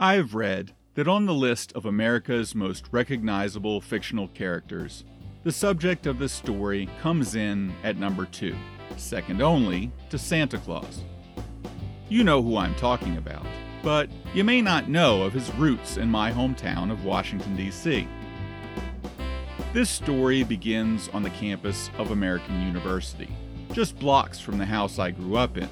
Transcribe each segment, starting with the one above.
I've read that on the list of America's most recognizable fictional characters, the subject of this story comes in at number two, second only to Santa Claus. You know who I'm talking about, but you may not know of his roots in my hometown of Washington, D.C. This story begins on the campus of American University, just blocks from the house I grew up in,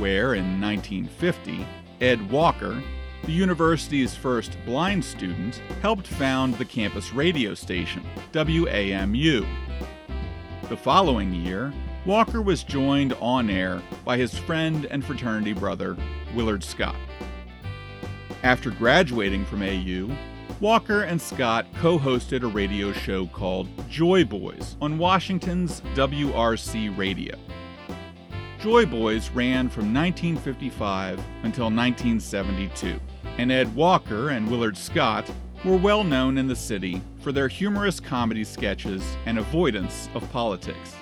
where in 1950, Ed Walker, the university's first blind student, helped found the campus radio station, WAMU. The following year, Walker was joined on air by his friend and fraternity brother, Willard Scott. After graduating from AU, Walker and Scott co hosted a radio show called Joy Boys on Washington's WRC Radio. Joy Boys ran from 1955 until 1972, and Ed Walker and Willard Scott were well known in the city for their humorous comedy sketches and avoidance of politics.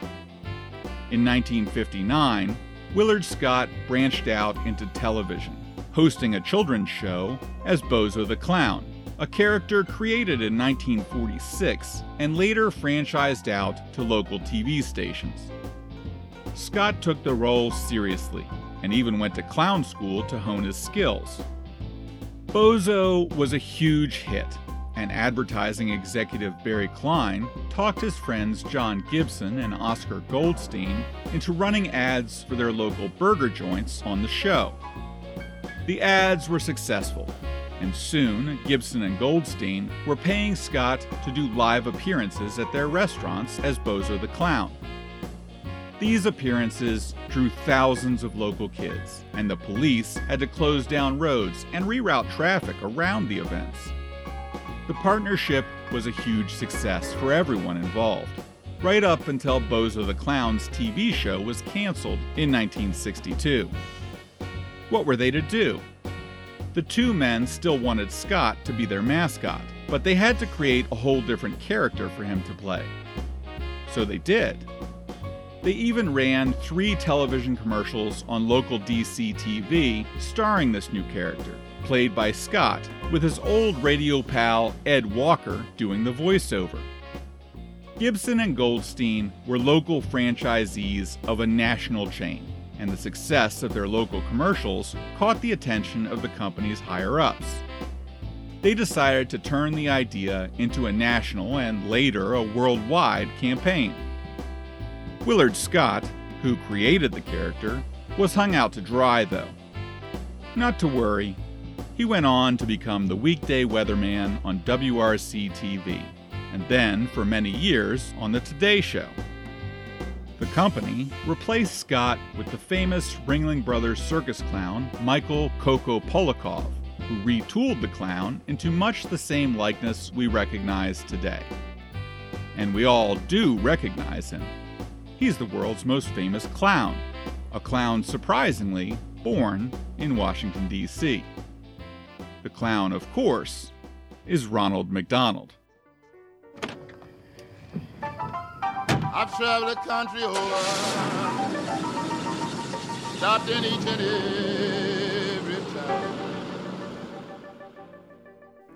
In 1959, Willard Scott branched out into television, hosting a children's show as Bozo the Clown, a character created in 1946 and later franchised out to local TV stations. Scott took the role seriously and even went to clown school to hone his skills. Bozo was a huge hit, and advertising executive Barry Klein talked his friends John Gibson and Oscar Goldstein into running ads for their local burger joints on the show. The ads were successful, and soon Gibson and Goldstein were paying Scott to do live appearances at their restaurants as Bozo the Clown. These appearances drew thousands of local kids, and the police had to close down roads and reroute traffic around the events. The partnership was a huge success for everyone involved, right up until Bozo the Clown's TV show was canceled in 1962. What were they to do? The two men still wanted Scott to be their mascot, but they had to create a whole different character for him to play. So they did. They even ran three television commercials on local DC TV starring this new character, played by Scott, with his old radio pal Ed Walker doing the voiceover. Gibson and Goldstein were local franchisees of a national chain and the success of their local commercials caught the attention of the company's higher ups. They decided to turn the idea into a national and later a worldwide campaign. Willard Scott, who created the character, was hung out to dry though. Not to worry, he went on to become the weekday weatherman on WRC TV, and then for many years on The Today Show. The company replaced Scott with the famous Ringling Brothers circus clown Michael Coco Polakovs, who retooled the clown into much the same likeness we recognize today. And we all do recognize him. He's the world's most famous clown, a clown surprisingly born in Washington, D.C. The clown, of course, is Ronald McDonald. I've traveled the country oh, over, stopped in each and every town.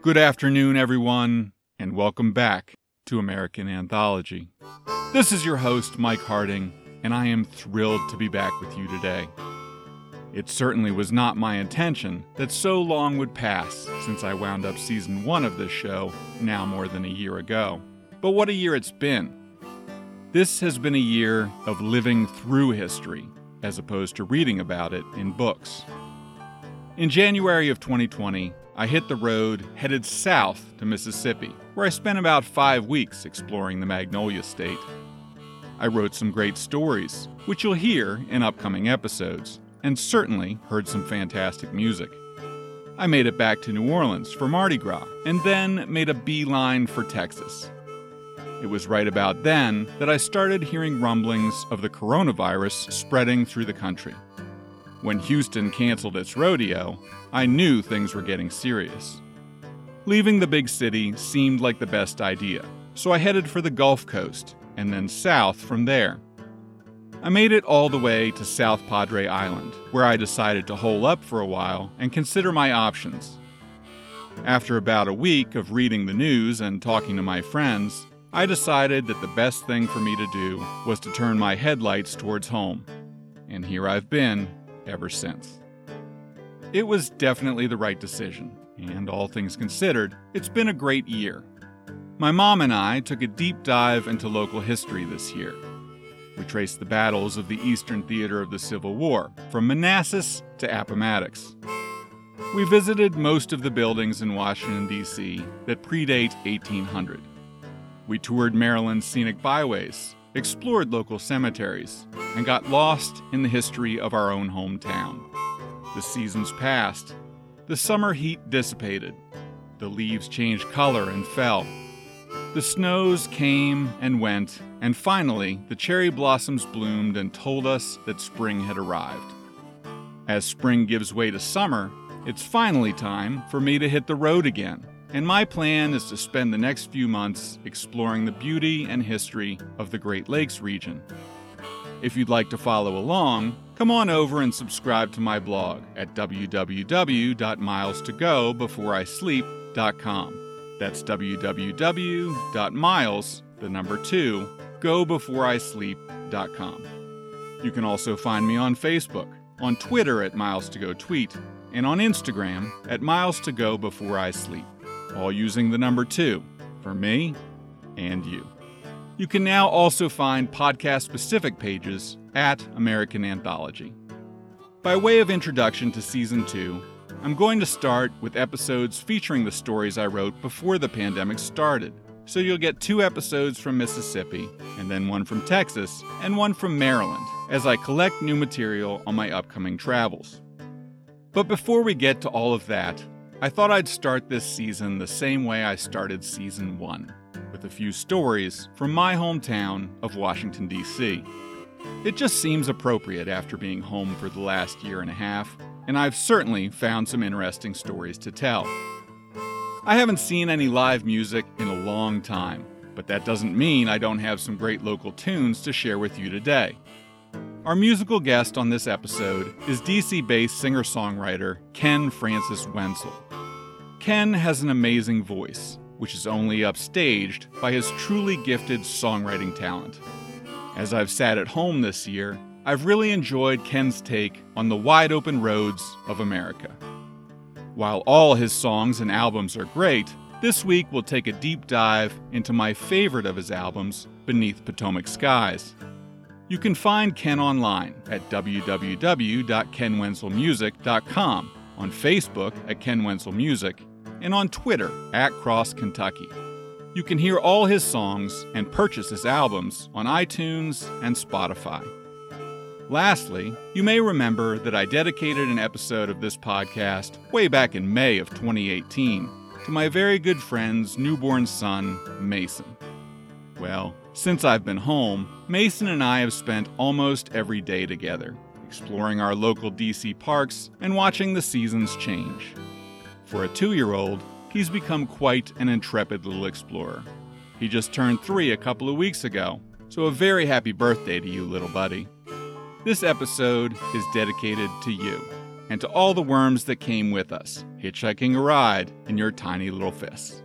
Good afternoon, everyone, and welcome back to American Anthology. This is your host, Mike Harding, and I am thrilled to be back with you today. It certainly was not my intention that so long would pass since I wound up season one of this show now more than a year ago. But what a year it's been! This has been a year of living through history, as opposed to reading about it in books. In January of 2020, I hit the road headed south to Mississippi, where I spent about five weeks exploring the Magnolia State. I wrote some great stories, which you'll hear in upcoming episodes, and certainly heard some fantastic music. I made it back to New Orleans for Mardi Gras, and then made a beeline for Texas, it was right about then that I started hearing rumblings of the coronavirus spreading through the country. When Houston canceled its rodeo, I knew things were getting serious. Leaving the big city seemed like the best idea, so I headed for the Gulf Coast and then south from there. I made it all the way to South Padre Island, where I decided to hole up for a while and consider my options. After about a week of reading the news and talking to my friends, I decided that the best thing for me to do was to turn my headlights towards home. And here I've been ever since. It was definitely the right decision, and all things considered, it's been a great year. My mom and I took a deep dive into local history this year. We traced the battles of the Eastern Theater of the Civil War, from Manassas to Appomattox. We visited most of the buildings in Washington, D.C. that predate 1800. We toured Maryland's scenic byways, explored local cemeteries, and got lost in the history of our own hometown. The seasons passed. The summer heat dissipated. The leaves changed color and fell. The snows came and went, and finally, the cherry blossoms bloomed and told us that spring had arrived. As spring gives way to summer, it's finally time for me to hit the road again, and my plan is to spend the next few months exploring the beauty and history of the Great Lakes region. If you'd like to follow along, come on over and subscribe to my blog at www.milestogobeforeisleep.com. That's www.miles, the number 2, gobeforeisleep.com. You can also find me on Facebook, on Twitter at Miles to Go Tweet, and on Instagram at Miles to Go Before I Sleep, all using the number 2 for me and you. You can now also find podcast specific pages at American Anthology. By way of introduction to Season 2, I'm going to start with episodes featuring the stories I wrote before the pandemic started. So you'll get two episodes from Mississippi, and then one from Texas, and one from Maryland, as I collect new material on my upcoming travels. But before we get to all of that, I thought I'd start this season the same way I started season one, with a few stories from my hometown of Washington, D.C. It just seems appropriate after being home for the last year and a half, and I've certainly found some interesting stories to tell. I haven't seen any live music in a long time, but that doesn't mean I don't have some great local tunes to share with you today. Our musical guest on this episode is DC based singer songwriter Ken Francis Wenzel. Ken has an amazing voice, which is only upstaged by his truly gifted songwriting talent. As I've sat at home this year, I've really enjoyed Ken's take on the wide open roads of America. While all his songs and albums are great, this week we'll take a deep dive into my favorite of his albums, Beneath Potomac Skies. You can find Ken online at www.kenwenzelmusic.com, on Facebook at Ken Wenzel Music, Mm-hmm. and on Twitter at Cross Kentucky. You can hear all his songs and purchase his albums on iTunes and Spotify. Lastly, you may remember that I dedicated an episode of this podcast way back in May of 2018 to my very good friend's newborn son, Mason. Well, since I've been home, Mason and I have spent almost every day together, exploring our local DC parks and watching the seasons change. For a two year old, he's become quite an intrepid little explorer. He just turned three a couple of weeks ago, so a very happy birthday to you, little buddy. This episode is dedicated to you and to all the worms that came with us, hitchhiking a ride in your tiny little fists.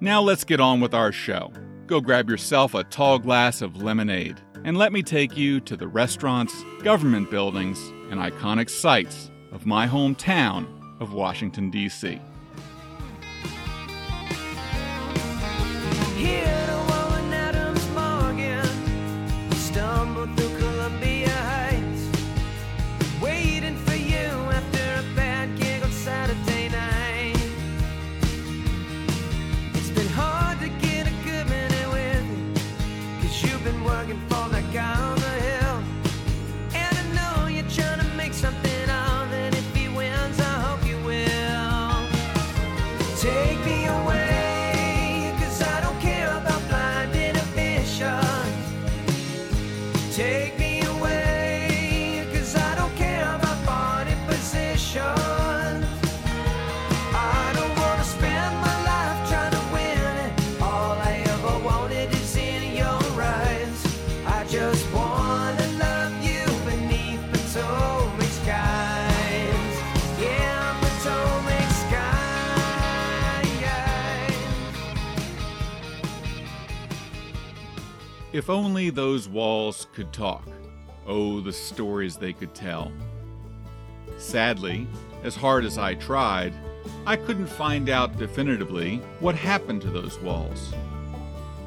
Now let's get on with our show. Go grab yourself a tall glass of lemonade and let me take you to the restaurants, government buildings, and iconic sites of my hometown of Washington, D.C. If only those walls could talk. Oh, the stories they could tell. Sadly, as hard as I tried, I couldn't find out definitively what happened to those walls.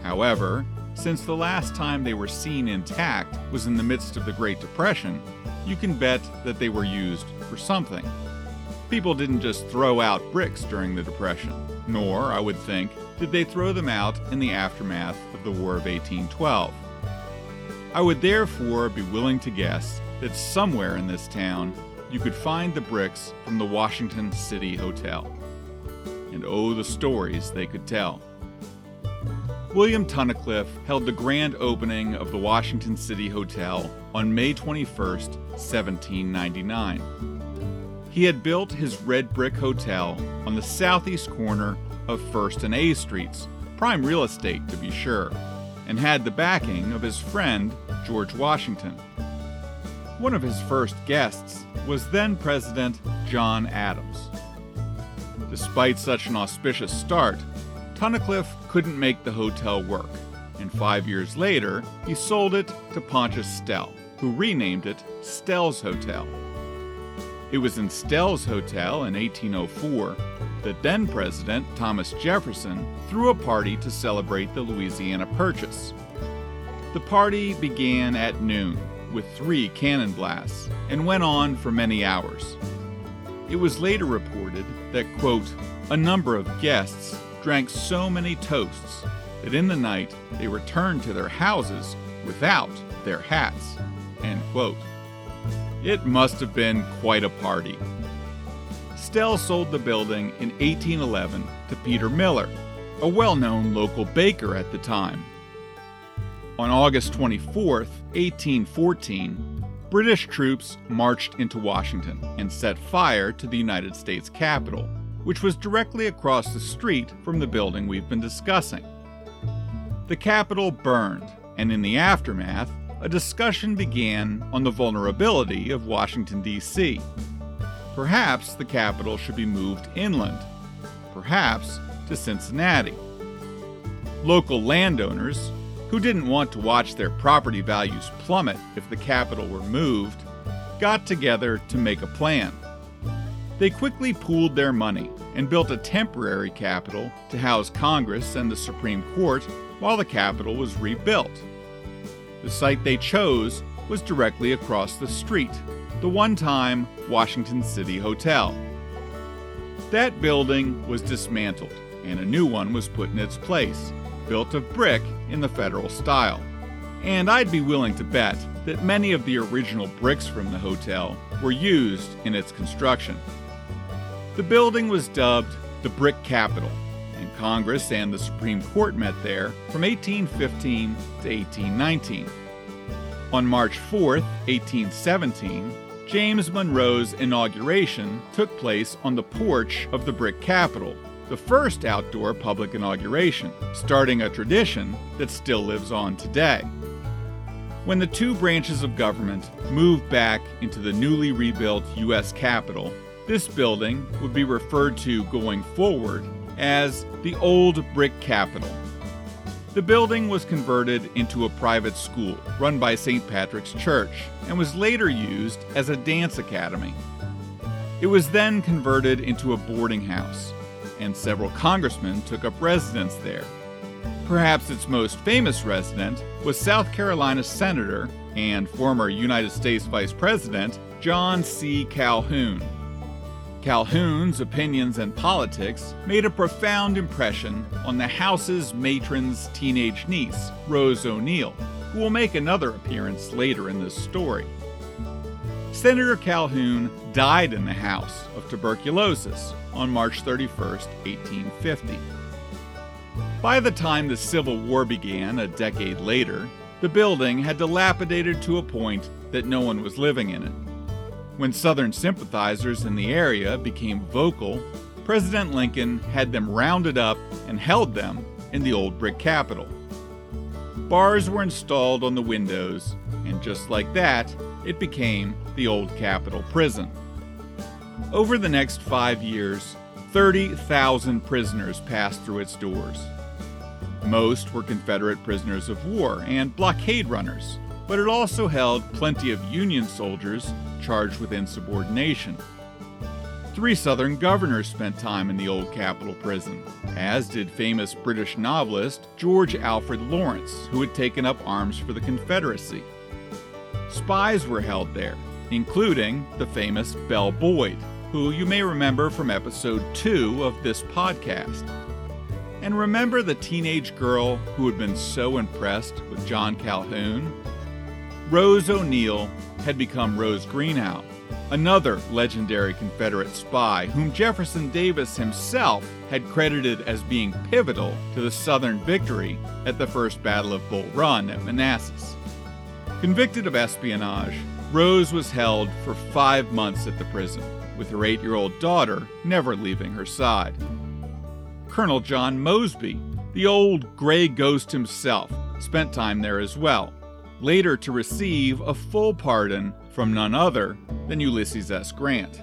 However, since the last time they were seen intact was in the midst of the Great Depression, you can bet that they were used for something. People didn't just throw out bricks during the Depression, nor, I would think, did they throw them out in the aftermath of the War of 1812. I would therefore be willing to guess that somewhere in this town you could find the bricks from the Washington City Hotel. And oh, the stories they could tell. William Tunnicliffe held the grand opening of the Washington City Hotel on May 21, 1799. He had built his red brick hotel on the southeast corner of 1st and A Streets, prime real estate to be sure, and had the backing of his friend George Washington. One of his first guests was then President John Adams. Despite such an auspicious start, Tunnicliffe couldn't make the hotel work, and five years later, he sold it to Pontius Stelle, who renamed it Stelle's Hotel. It was in Stelle's Hotel in 1804 that then President Thomas Jefferson threw a party to celebrate the Louisiana Purchase. The party began at noon with three cannon blasts and went on for many hours. It was later reported that, quote, a number of guests drank so many toasts that in the night they returned to their houses without their hats. End quote. It must have been quite a party. Stelle sold the building in 1811 to Peter Miller, a well known local baker at the time. On August 24, 1814, British troops marched into Washington and set fire to the United States Capitol which was directly across the street from the building we've been discussing. The Capitol burned, and in the aftermath, a discussion began on the vulnerability of Washington, D.C. Perhaps the capital should be moved inland, perhaps to Cincinnati. Local landowners, who didn't want to watch their property values plummet if the capital were moved, got together to make a plan. They quickly pooled their money and built a temporary capital to house Congress and the Supreme Court while the capital was rebuilt. The site they chose was directly across the street, the one time Washington City Hotel. That building was dismantled and a new one was put in its place, built of brick in the federal style. And I'd be willing to bet that many of the original bricks from the hotel were used in its construction. The building was dubbed the Brick Capitol, and Congress and the Supreme Court met there from 1815 to 1819. On March 4, 1817, James Monroe's inauguration took place on the porch of the Brick Capitol, the first outdoor public inauguration, starting a tradition that still lives on today. When the two branches of government moved back into the newly rebuilt U.S. Capitol this building would be referred to going forward as the Old Brick Capitol. The building was converted into a private school run by St. Patrick's Church and was later used as a dance academy. It was then converted into a boarding house, and several congressmen took up residence there. Perhaps its most famous resident was South Carolina Senator and former United States Vice President John C. Calhoun. Calhoun's opinions and politics made a profound impression on the House's matron's teenage niece, Rose O'Neal, who will make another appearance later in this story. Senator Calhoun died in the House of tuberculosis on March 31, 1850. By the time the Civil War began a decade later, the building had dilapidated to a point that no one was living in it. When Southern sympathizers in the area became vocal, President Lincoln had them rounded up and held them in the old brick Capitol. Bars were installed on the windows, and just like that, it became the old Capitol Prison. Over the next five years, 30,000 prisoners passed through its doors. Most were Confederate prisoners of war and blockade runners, but it also held plenty of Union soldiers charged with insubordination. Three Southern governors spent time in the old Capitol prison, as did famous British novelist George Alfred Lawrence, who had taken up arms for the Confederacy. Spies were held there, including the famous Belle Boyd, who you may remember from episode 2 of this podcast. And remember the teenage girl who had been so impressed with John Calhoun? Rose O'Neal had become Rose Greenhow, another legendary Confederate spy whom Jefferson Davis himself had credited as being pivotal to the Southern victory at the First Battle of Bull Run at Manassas. Convicted of espionage, Rose was held for five months at the prison, with her eight year old daughter never leaving her side. Colonel John Mosby, the old gray ghost himself, spent time there as well, later to receive a full pardon from none other than Ulysses S. Grant.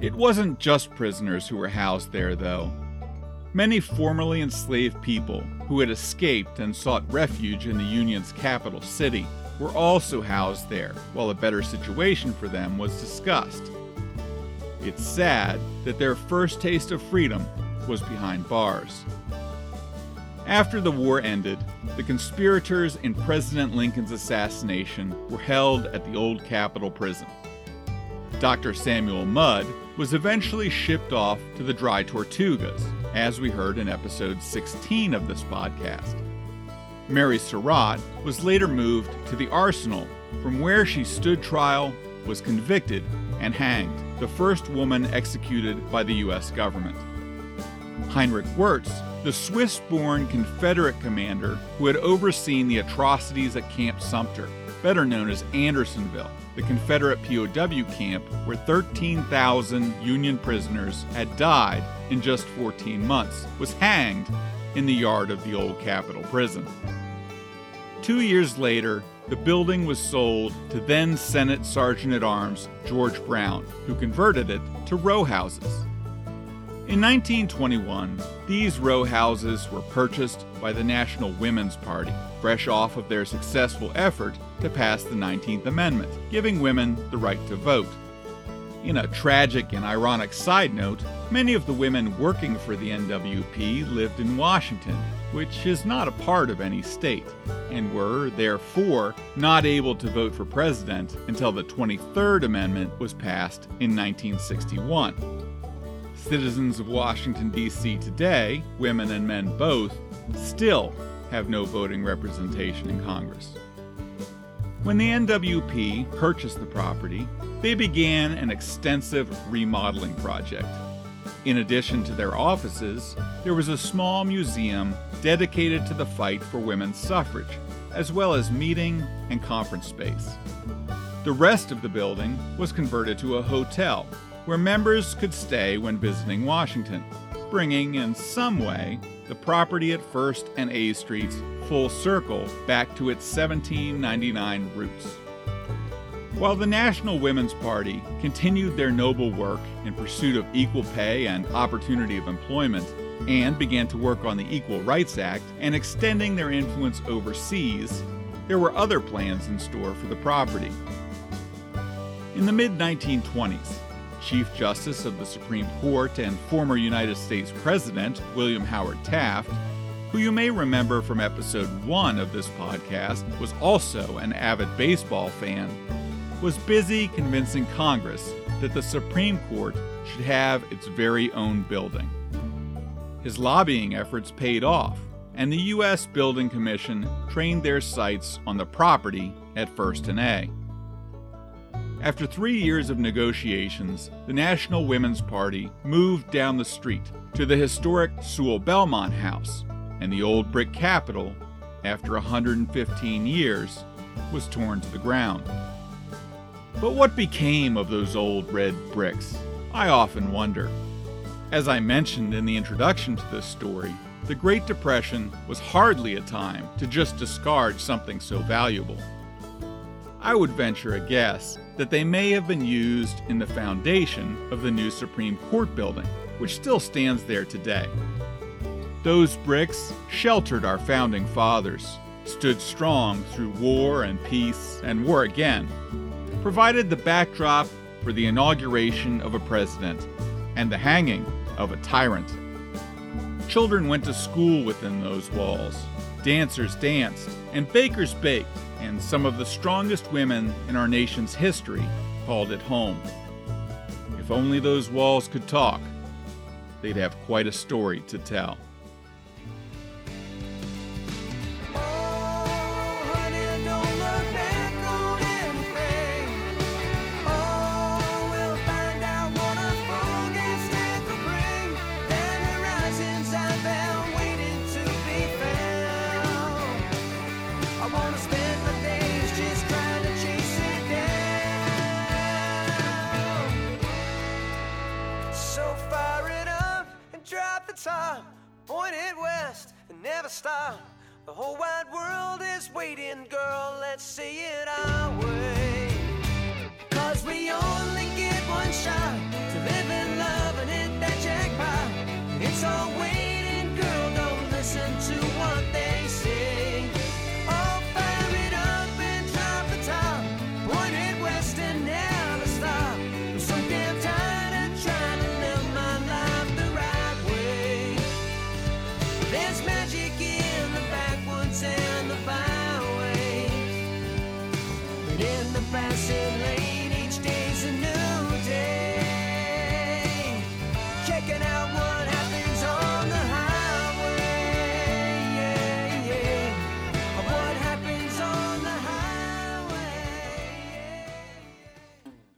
It wasn't just prisoners who were housed there, though. Many formerly enslaved people who had escaped and sought refuge in the Union's capital city were also housed there, while a better situation for them was discussed. It's sad that their first taste of freedom was behind bars. After the war ended, the conspirators in President Lincoln's assassination were held at the old Capitol prison. Dr. Samuel Mudd was eventually shipped off to the Dry Tortugas, as we heard in episode 16 of this podcast. Mary Surratt was later moved to the Arsenal, from where she stood trial, was convicted, and hanged, the first woman executed by the U.S. government. Heinrich Wirz, the Swiss born Confederate commander who had overseen the atrocities at Camp Sumter, better known as Andersonville, the Confederate POW camp where 13,000 Union prisoners had died in just 14 months, was hanged in the yard of the old Capitol prison. Two years later, the building was sold to then Senate Sergeant at Arms George Brown, who converted it to row houses. In 1921, these row houses were purchased by the National Women's Party, fresh off of their successful effort to pass the 19th Amendment, giving women the right to vote. In a tragic and ironic side note, many of the women working for the NWP lived in Washington, which is not a part of any state, and were, therefore, not able to vote for president until the 23rd Amendment was passed in 1961. Citizens of Washington, D.C. today, women and men both, still have no voting representation in Congress. When the NWP purchased the property, they began an extensive remodeling project. In addition to their offices, there was a small museum dedicated to the fight for women's suffrage, as well as meeting and conference space. The rest of the building was converted to a hotel where members could stay when visiting Washington, bringing in some way the property at 1st and A Streets full circle back to its 1799 roots. While the National Women's Party continued their noble work in pursuit of equal pay and opportunity of employment, and began to work on the Equal Rights Act and extending their influence overseas, there were other plans in store for the property. In the mid 1920s, Chief Justice of the Supreme Court and former United States President William Howard Taft, who you may remember from episode 1 of this podcast was also an avid baseball fan, was busy convincing Congress that the Supreme Court should have its very own building. His lobbying efforts paid off, and the U.S. Building Commission trained their sights on the property at First and A. After three years of negotiations, the National Women's Party moved down the street to the historic Sewall Belmont House, and the old brick capitol, after 115 years, was torn to the ground. But what became of those old red bricks? I often wonder. As I mentioned in the introduction to this story, the Great Depression was hardly a time to just discard something so valuable. I would venture a guess that they may have been used in the foundation of the new Supreme Court building, which still stands there today. Those bricks sheltered our founding fathers, stood strong through war and peace and war again, provided the backdrop for the inauguration of a president and the hanging of a tyrant. Children went to school within those walls, dancers danced, and bakers baked, and some of the strongest women in our nation's history called it home. If only those walls could talk, they'd have quite a story to tell. So fire it up and drop the top. Point it west and never stop. The whole wide world is waiting, girl. Let's see it our way. Cause we only get one shot to live and love and hit that jackpot. It's all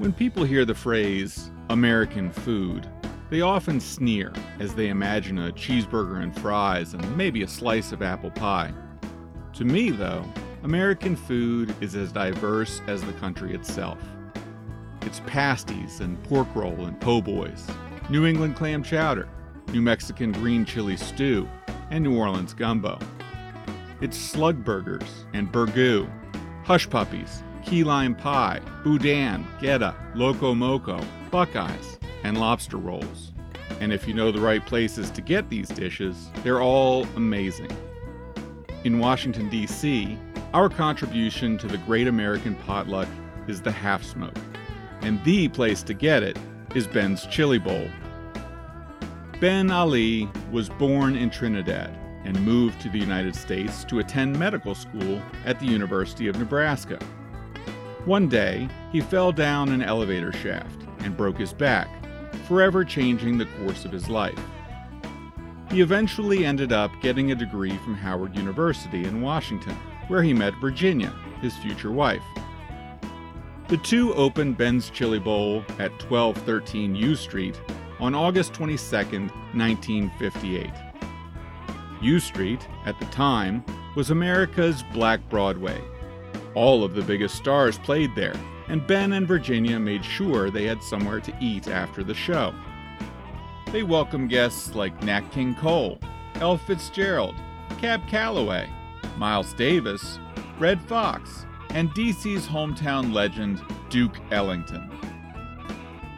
When people hear the phrase American food, they often sneer as they imagine a cheeseburger and fries and maybe a slice of apple pie. To me, though, American food is as diverse as the country itself. It's pasties and pork roll and po' boys, New England clam chowder, New Mexican green chili stew, and New Orleans gumbo. It's slug burgers and burgoo, hush puppies, key lime pie, boudin, goetta, loco moco, buckeyes, and lobster rolls. And if you know the right places to get these dishes, they're all amazing. In Washington, D.C., our contribution to the Great American Potluck is the half smoke, and the place to get it is Ben's Chili Bowl. Ben Ali was born in Trinidad and moved to the United States to attend medical school at the University of Nebraska. One day, he fell down an elevator shaft and broke his back, forever changing the course of his life. He eventually ended up getting a degree from Howard University in Washington, where he met Virginia, his future wife. The two opened Ben's Chili Bowl at 1213 U Street on August 22, 1958. U Street, at the time, was America's Black Broadway. All of the biggest stars played there, and Ben and Virginia made sure they had somewhere to eat after the show. They welcomed guests like Nat King Cole, Ella Fitzgerald, Cab Calloway, Miles Davis, Redd Foxx, and DC's hometown legend Duke Ellington.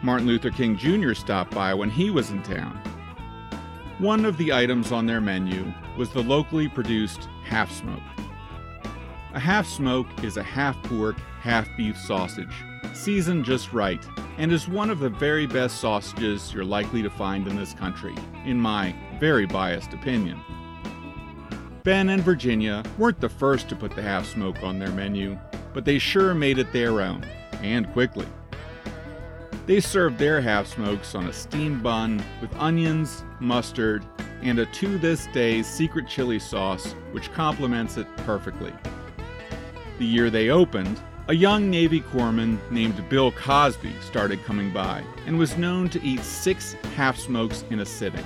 Martin Luther King Jr. stopped by when he was in town. One of the items on their menu was the locally produced half smoke. A half smoke is a half pork, half beef sausage, seasoned just right, and is one of the very best sausages you're likely to find in this country, in my very biased opinion. Ben and Virginia weren't the first to put the half smoke on their menu, but they sure made it their own, and quickly. They served their half smokes on a steamed bun with onions, mustard, and a to this day secret chili sauce which complements it perfectly. The year they opened, a young Navy corpsman named Bill Cosby started coming by and was known to eat six half smokes in a sitting.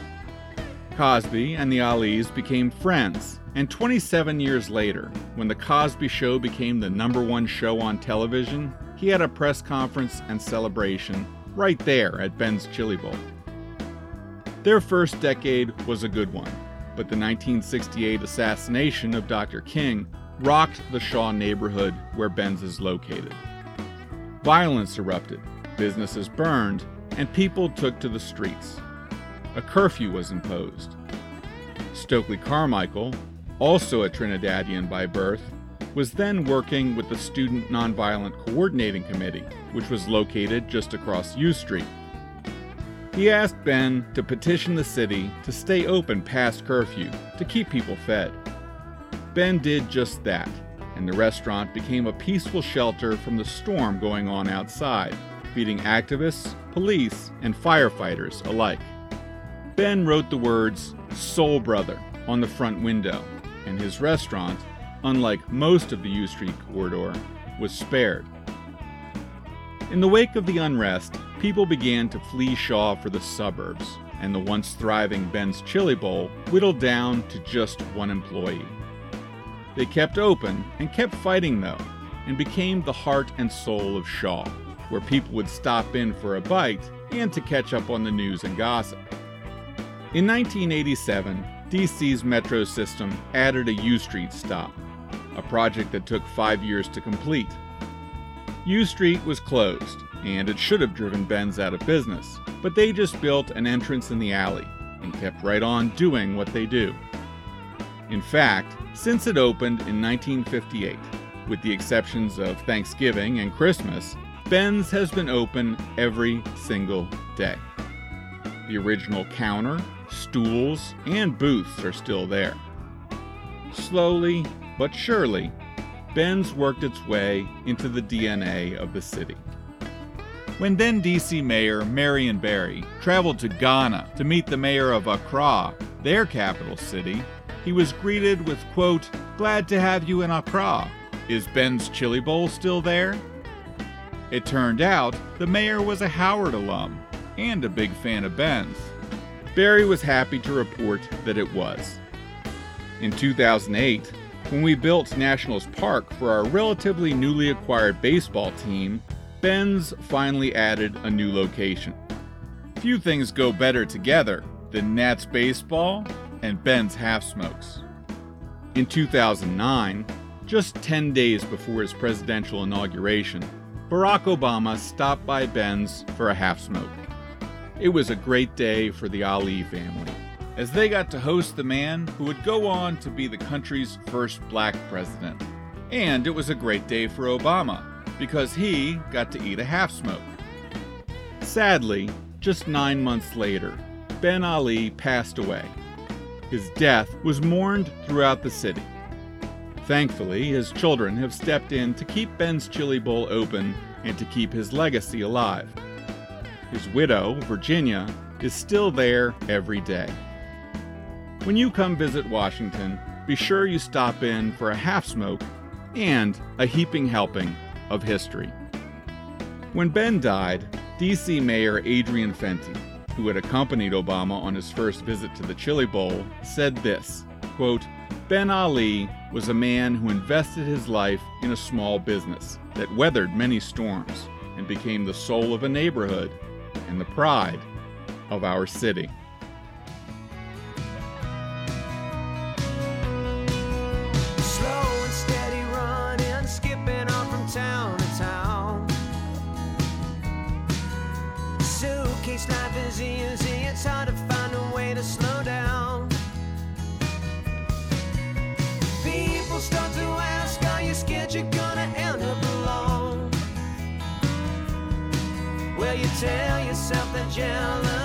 Cosby and the Alis became friends, and 27 years later, when The Cosby Show became the number one show on television, he had a press conference and celebration right there at Ben's Chili Bowl. Their first decade was a good one, but the 1968 assassination of Dr. King rocked the Shaw neighborhood where Ben's is located. Violence erupted, businesses burned, and people took to the streets. A curfew was imposed. Stokely Carmichael, also a Trinidadian by birth, was then working with the Student Nonviolent Coordinating Committee, which was located just across U Street. He asked Ben to petition the city to stay open past curfew to keep people fed. Ben did just that, and the restaurant became a peaceful shelter from the storm going on outside, feeding activists, police, and firefighters alike. Ben wrote the words Soul Brother on the front window, and his restaurant, unlike most of the U Street corridor, was spared. In the wake of the unrest, people began to flee Shaw for the suburbs, and the once thriving Ben's Chili Bowl whittled down to just one employee. They kept open and kept fighting, though, and became the heart and soul of Shaw, where people would stop in for a bite and to catch up on the news and gossip. In 1987, DC's metro system added a U Street stop, a project that took five years to complete. U Street was closed, and it should have driven Ben's out of business, but they just built an entrance in the alley and kept right on doing what they do. In fact, since it opened in 1958, with the exceptions of Thanksgiving and Christmas, Ben's has been open every single day. The original counter, stools, and booths are still there. Slowly but surely, Ben's worked its way into the DNA of the city. When then DC Mayor Marion Barry traveled to Ghana to meet the mayor of Accra, their capital city, he was greeted with, quote, Glad to have you in Accra. Is Ben's Chili Bowl still there? It turned out the mayor was a Howard alum and a big fan of Ben's. Barry was happy to report that it was. In 2008, when we built Nationals Park for our relatively newly acquired baseball team, Ben's finally added a new location. Few things go better together than Nats baseball and Ben's Half Smokes. In 2009, just 10 days before his presidential inauguration, Barack Obama stopped by Ben's for a half smoke. It was a great day for the Ali family, as they got to host the man who would go on to be the country's first black president. And it was a great day for Obama, because he got to eat a half smoke. Sadly, just nine months later, Ben Ali passed away. His death was mourned throughout the city. Thankfully, his children have stepped in to keep Ben's Chili Bowl open and to keep his legacy alive. His widow, Virginia, is still there every day. When you come visit Washington, be sure you stop in for a half smoke and a heaping helping of history. When Ben died, DC Mayor Adrian Fenty, who had accompanied Obama on his first visit to the Chili Bowl, said this quote, Ben Ali was a man who invested his life in a small business that weathered many storms and became the soul of a neighborhood and the pride of our city. Tell yourself that jealous,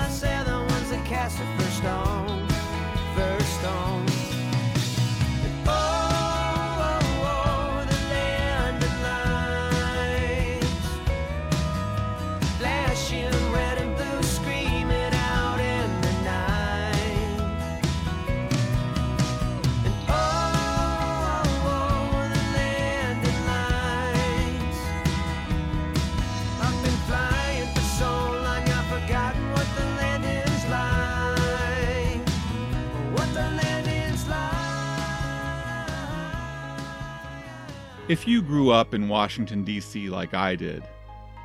If you grew up in Washington, D.C., like I did,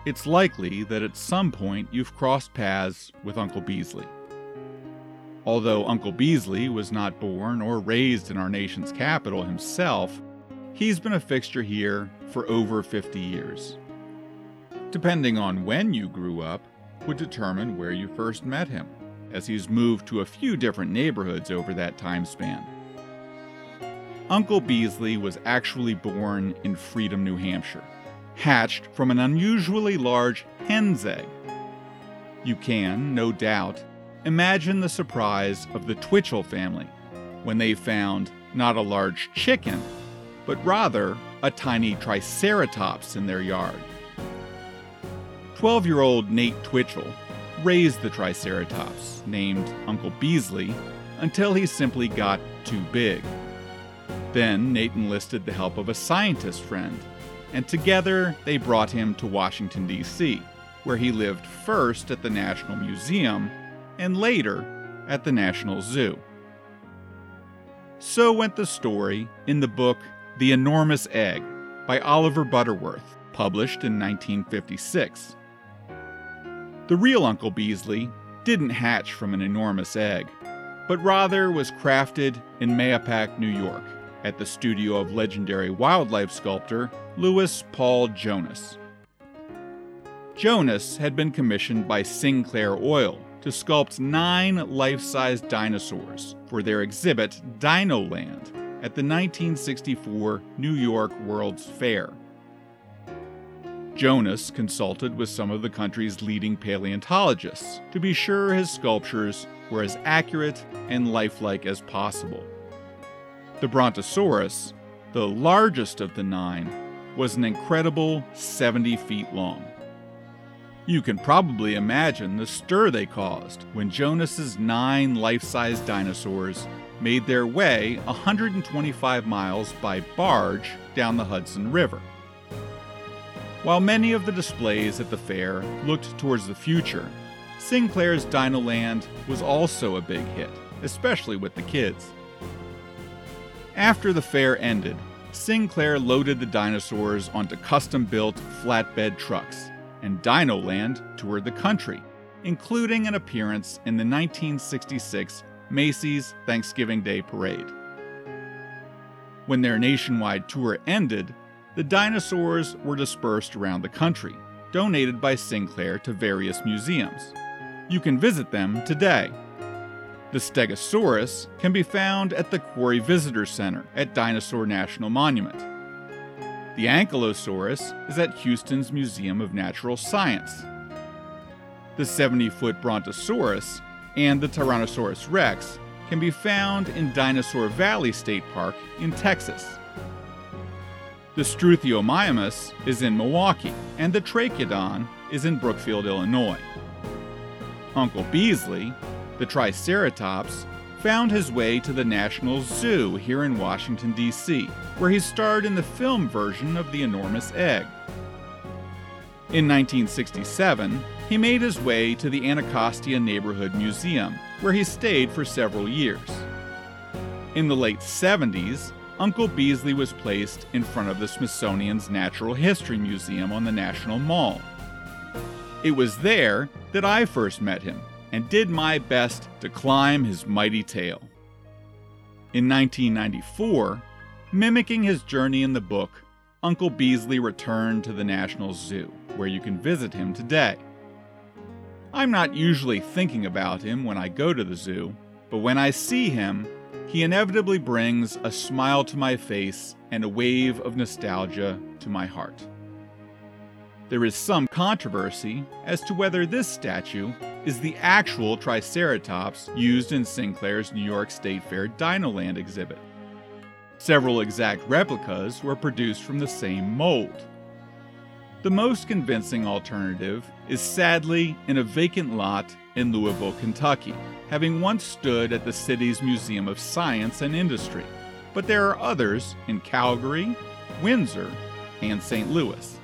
it's likely that at some point you've crossed paths with Uncle Beasley. Although Uncle Beasley was not born or raised in our nation's capital himself, he's been a fixture here for over 50 years. Depending on when you grew up, would determine where you first met him. as he's moved to a few different neighborhoods over that time span. Uncle Beazley was actually born in Freedom, New Hampshire, hatched from an unusually large hen's egg. You can, no doubt, imagine the surprise of the Twitchell family when they found not a large chicken, but rather a tiny triceratops in their yard. 12 year old Nate Twitchell raised the triceratops, named Uncle Beazley, until he simply got too big. Then Nate enlisted the help of a scientist friend, and together they brought him to Washington, D.C., where he lived first at the National Museum and later at the National Zoo. So went the story in the book The Enormous Egg by Oliver Butterworth, published in 1956. The real Uncle Beazley didn't hatch from an enormous egg, but rather was crafted in Mahopac, New York, at the studio of legendary wildlife sculptor Louis Paul Jonas. Jonas had been commissioned by Sinclair Oil to sculpt nine life size dinosaurs for their exhibit Dinoland at the 1964 New York World's Fair. Jonas consulted with some of the country's leading paleontologists to be sure his sculptures were as accurate and lifelike as possible. The Brontosaurus, the largest of the nine, was an incredible 70 feet long. You can probably imagine the stir they caused when Jonas's nine life-size dinosaurs made their way 125 miles by barge down the Hudson River. While many of the displays at the fair looked towards the future, Sinclair's Dinoland was also a big hit, especially with the kids. After the fair ended, Sinclair loaded the dinosaurs onto custom built flatbed trucks and Dinoland toured the country, including an appearance in the 1966 Macy's Thanksgiving Day Parade. When their nationwide tour ended, the dinosaurs were dispersed around the country, donated by Sinclair to various museums. You can visit them today. The Stegosaurus can be found at the Quarry Visitor Center at Dinosaur National Monument. The Ankylosaurus is at Houston's Museum of Natural Science. The 70 foot Brontosaurus and the Tyrannosaurus rex can be found in Dinosaur Valley State Park in Texas. The Struthiomimus is in Milwaukee, and the Trachodon is in Brookfield, Illinois. Uncle Beazley, the Triceratops, found his way to the National Zoo here in Washington, D.C., where he starred in the film version of The Enormous Egg. In 1967, he made his way to the Anacostia Neighborhood Museum, where he stayed for several years. In the late 70s, Uncle Beazley was placed in front of the Smithsonian's Natural History Museum on the National Mall. It was there that I first met him and did my best to climb his mighty tail. In 1994, mimicking his journey in the book, Uncle Beazley returned to the National Zoo, where you can visit him today. I'm not usually thinking about him when I go to the zoo, but when I see him, he inevitably brings a smile to my face and a wave of nostalgia to my heart. There is some controversy as to whether this statue is the actual Triceratops used in Sinclair's New York State Fair Dinoland exhibit. Several exact replicas were produced from the same mold. The most convincing alternative is sadly in a vacant lot in Louisville, Kentucky, having once stood at the city's Museum of Science and Industry. But there are others in Calgary, Windsor, and St. Louis.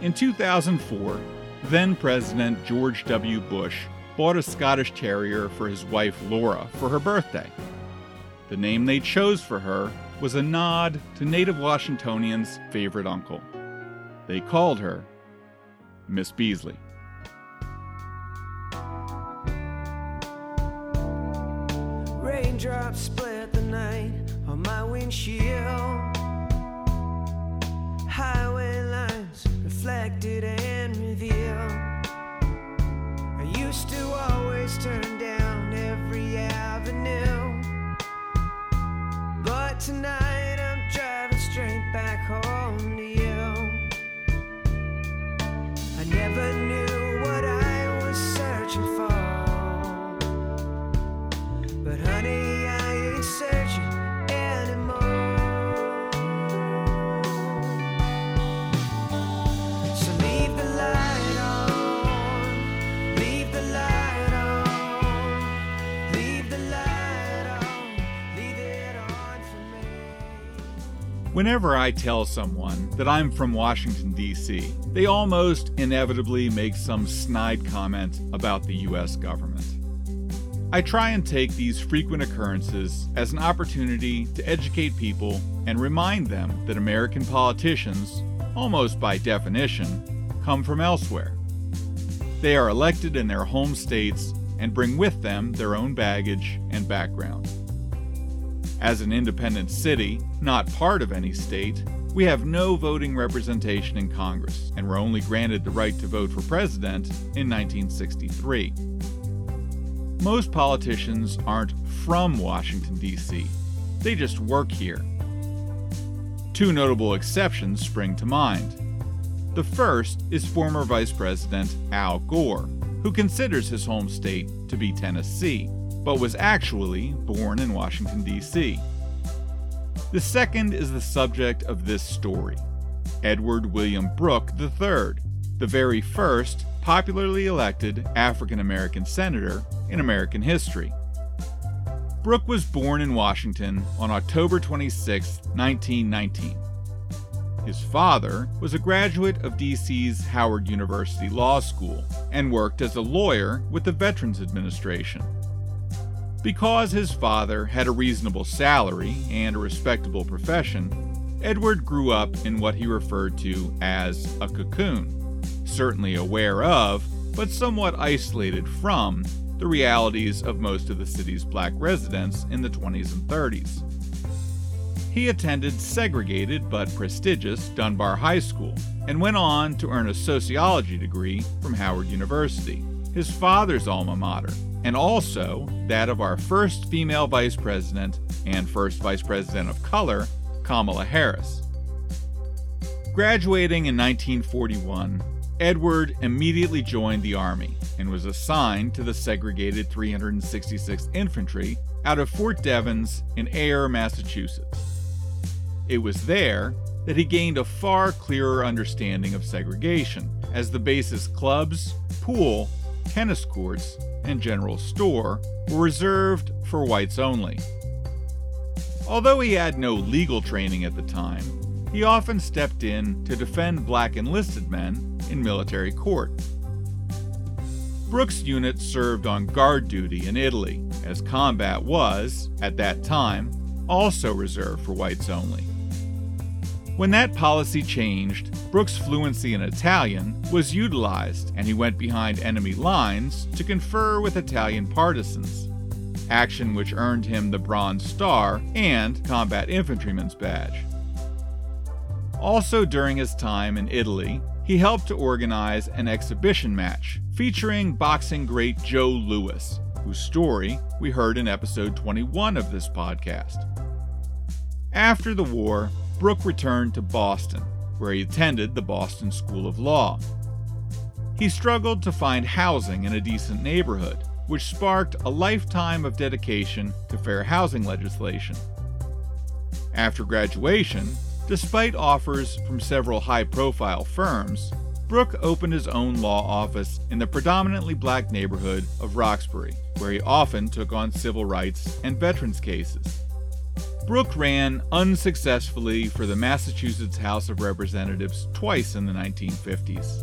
In 2004, then President George W. Bush bought a Scottish Terrier for his wife Laura for her birthday. The name they chose for her was a nod to native Washingtonians' favorite uncle. They called her Miss Beazley. Raindrops split the night on my windshield. Whenever I tell someone that I'm from Washington, D.C., they almost inevitably make some snide comment about the U.S. government. I try and take these frequent occurrences as an opportunity to educate people and remind them that American politicians, almost by definition, come from elsewhere. They are elected in their home states and bring with them their own baggage and background. As an independent city, not part of any state, we have no voting representation in Congress and were only granted the right to vote for president in 1963. Most politicians aren't from Washington, D.C., they just work here. Two notable exceptions spring to mind. The first is former Vice President Al Gore, who considers his home state to be Tennessee, but was actually born in Washington, D.C. The second is the subject of this story Edward William Brooke III, the very first popularly elected African American senator in American history. Brooke was born in Washington on October 26, 1919. His father was a graduate of DC's Howard University Law School and worked as a lawyer with the Veterans Administration. Because his father had a reasonable salary and a respectable profession, Edward grew up in what he referred to as a cocoon, certainly aware of, but somewhat isolated from, the realities of most of the city's black residents in the 20s and 30s. He attended segregated but prestigious Dunbar High School and went on to earn a sociology degree from Howard University, his father's alma mater, and also that of our first female vice president and first vice president of color, Kamala Harris. Graduating in 1941, Edward immediately joined the Army and was assigned to the segregated 366th Infantry out of Fort Devens in Ayer, Massachusetts. It was there that he gained a far clearer understanding of segregation, as the base's clubs, pool, tennis courts, and general store were reserved for whites only. Although he had no legal training at the time, he often stepped in to defend black enlisted men in military court. Brooke's unit served on guard duty in Italy, as combat was, at that time, also reserved for whites only. When that policy changed, Brooke's fluency in Italian was utilized, and he went behind enemy lines to confer with Italian partisans, action which earned him the Bronze Star and Combat Infantryman's Badge. Also, during his time in Italy, he helped to organize an exhibition match featuring boxing great Joe Louis, whose story we heard in episode 21 of this podcast. After the war, Brooke returned to Boston, where he attended the Boston School of Law. He struggled to find housing in a decent neighborhood, which sparked a lifetime of dedication to fair housing legislation. After graduation, despite offers from several high profile firms, Brooke opened his own law office in the predominantly black neighborhood of Roxbury, where he often took on civil rights and veterans cases. Brooke ran unsuccessfully for the Massachusetts House of Representatives twice in the 1950s.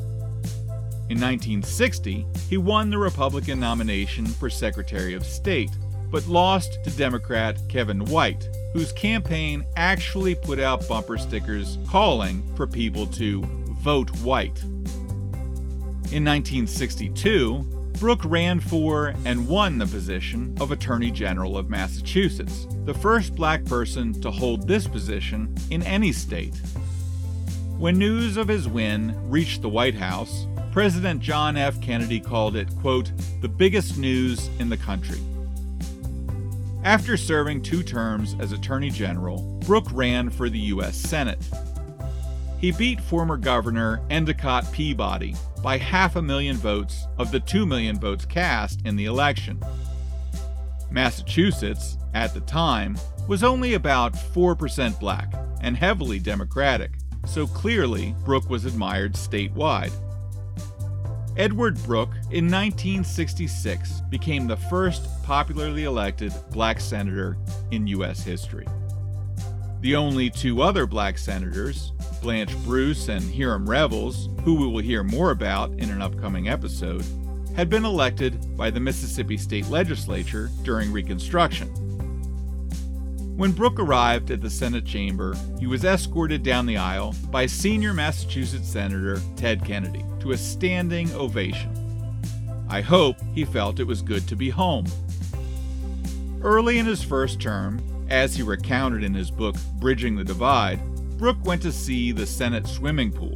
In 1960, he won the Republican nomination for Secretary of State, but lost to Democrat Kevin White, whose campaign actually put out bumper stickers calling for people to vote white. In 1962, Brooke ran for and won the position of Attorney General of Massachusetts, the first black person to hold this position in any state. When news of his win reached the White House, President John F. Kennedy called it, quote, the biggest news in the country. After serving two terms as Attorney General, Brooke ran for the U.S. Senate. He beat former Governor Endicott Peabody by half a million votes of the two million votes cast in the election. Massachusetts, at the time, was only about 4% black and heavily Democratic, so clearly Brooke was admired statewide. Edward Brooke, in 1966, became the first popularly elected black senator in U.S. history. The only two other black senators, Blanche Bruce and Hiram Revels, who we will hear more about in an upcoming episode, had been elected by the Mississippi State Legislature during Reconstruction. When Brooke arrived at the Senate chamber, he was escorted down the aisle by senior Massachusetts Senator Ted Kennedy to a standing ovation. I hope he felt it was good to be home. Early in his first term, as he recounted in his book Bridging the Divide, Brooke went to see the Senate swimming pool.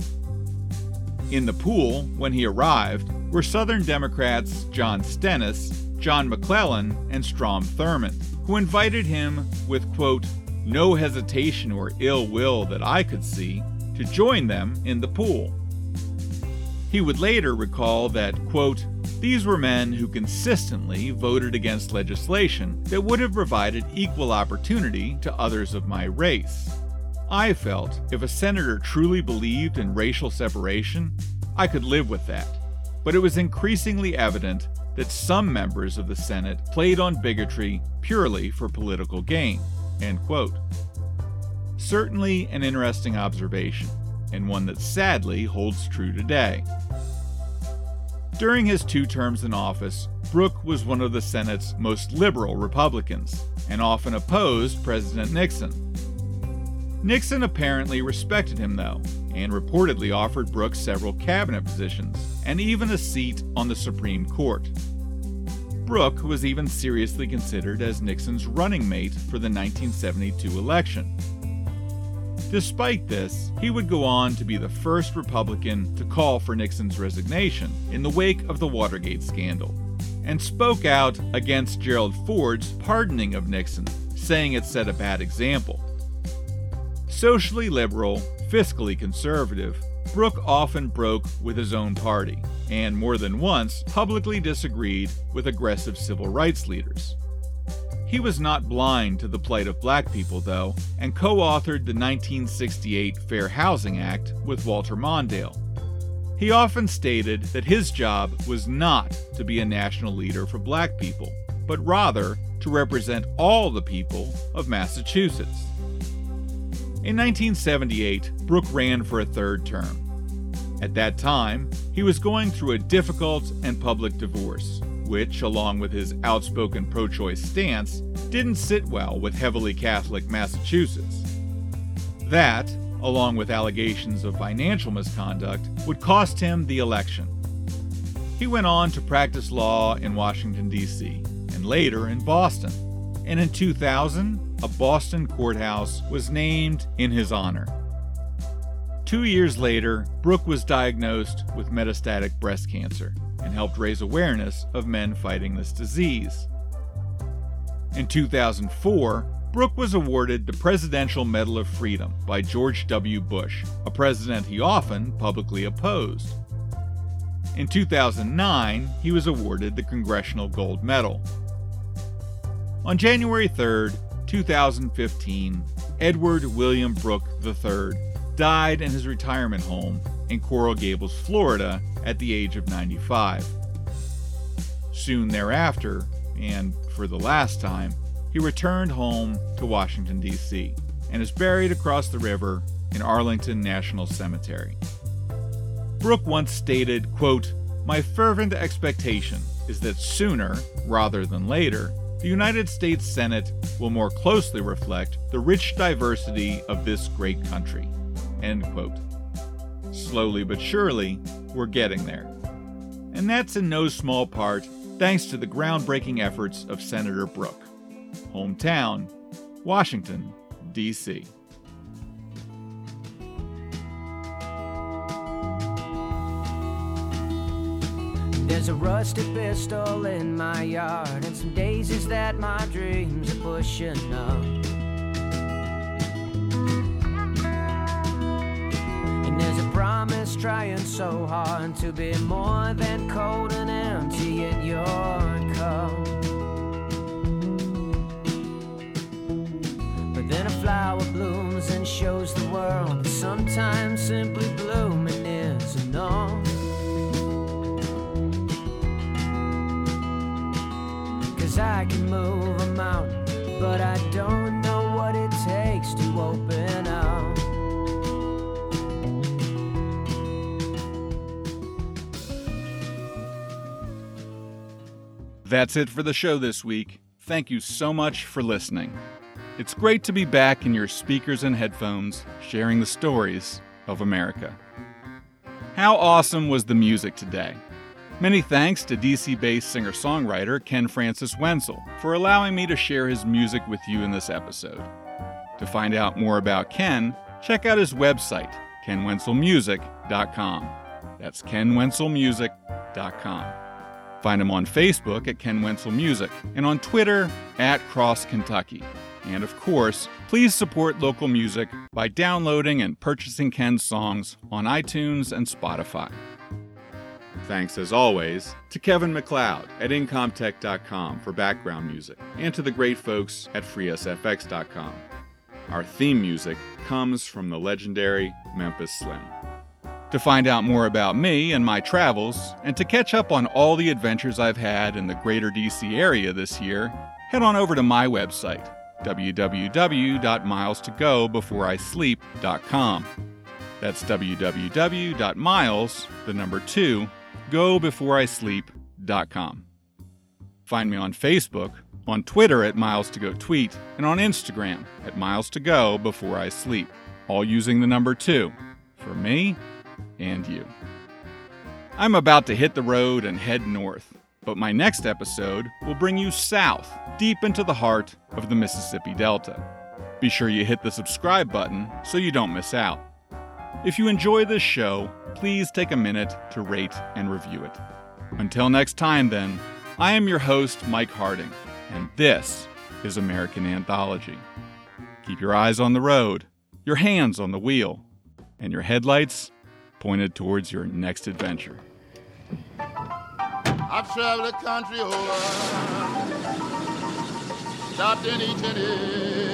In the pool, when he arrived, were Southern Democrats John Stennis, John McClellan, and Strom Thurmond, who invited him with, quote, no hesitation or ill will that I could see, to join them in the pool. He would later recall that, quote, these were men who consistently voted against legislation that would have provided equal opportunity to others of my race. I felt if a senator truly believed in racial separation, I could live with that. But it was increasingly evident that some members of the Senate played on bigotry purely for political gain. End quote. Certainly an interesting observation, and one that sadly holds true today. During his two terms in office, Brooke was one of the Senate's most liberal Republicans and often opposed President Nixon. Nixon apparently respected him, though, and reportedly offered Brooks several cabinet positions and even a seat on the Supreme Court. Brooke was even seriously considered as Nixon's running mate for the 1972 election. Despite this, he would go on to be the first Republican to call for Nixon's resignation in the wake of the Watergate scandal, and spoke out against Gerald Ford's pardoning of Nixon, saying it set a bad example. Socially liberal, fiscally conservative, Brooke often broke with his own party, and more than once publicly disagreed with aggressive civil rights leaders. He was not blind to the plight of black people, though, and co authored the 1968 Fair Housing Act with Walter Mondale. He often stated that his job was not to be a national leader for black people, but rather to represent all the people of Massachusetts. In 1978, Brooke ran for a third term. At that time, he was going through a difficult and public divorce, which, along with his outspoken pro choice stance, didn't sit well with heavily Catholic Massachusetts. That, along with allegations of financial misconduct, would cost him the election. He went on to practice law in Washington, D.C., and later in Boston. And in 2000, a Boston courthouse was named in his honor. Two years later, Brooke was diagnosed with metastatic breast cancer and helped raise awareness of men fighting this disease. In 2004, Brooke was awarded the Presidential Medal of Freedom by George W. Bush, a president he often publicly opposed. In 2009, he was awarded the Congressional Gold Medal. On January 3rd, 2015, Edward William Brooke III died in his retirement home in Coral Gables, Florida, at the age of 95. Soon thereafter, and for the last time, he returned home to Washington, D.C., and is buried across the river in Arlington National Cemetery. Brooke once stated, quote, My fervent expectation is that sooner, rather than later, the United States Senate will more closely reflect the rich diversity of this great country. End quote. Slowly but surely, we're getting there. And that's in no small part thanks to the groundbreaking efforts of Senator Brooke. Hometown, Washington, D.C. There's a rusty pistol in my yard, and some daisies that my dreams are pushing up. And there's a promise trying so hard to be more than cold and empty in your cup. But then a flower blooms and shows the world that sometimes simply can move a mountain, but I don't know what it takes to open up. That's it for the show this week. Thank you so much for listening. It's great to be back in your speakers and headphones, sharing the stories of America. How awesome was the music today? Many thanks to DC based singer songwriter Ken Francis Wenzel for allowing me to share his music with you in this episode. To find out more about Ken, check out his website, kenwenzelmusic.com. That's kenwenzelmusic.com. Find him on Facebook at Ken Wenzel Music and on Twitter at Cross Kentucky. And of course, please support local music by downloading and purchasing Ken's songs on iTunes and Spotify. Thanks as always to Kevin MacLeod at Incompetech.com for background music and to the great folks at FreeSFX.com. Our theme music comes from the legendary Memphis Slim. To find out more about me and my travels, and to catch up on all the adventures I've had in the greater DC area this year, head on over to my website, www.miles2gobeforeisleep.com. That's www.miles, the number 2, gobeforeisleep.com. Find me on Facebook, on Twitter at Miles to Go Tweet, and on Instagram at Miles to Go Before I Sleep, all using the number 2 for me and you. I'm about to hit the road and head north, but my next episode will bring you south, deep into the heart of the Mississippi Delta. Be sure you hit the subscribe button so you don't miss out. If you enjoy this show, please take a minute to rate and review it. Until next time, then, I am your host, Mike Harding, and this is American Anthology. Keep your eyes on the road, your hands on the wheel, and your headlights pointed towards your next adventure. I've traveled the country over, stopped in each and every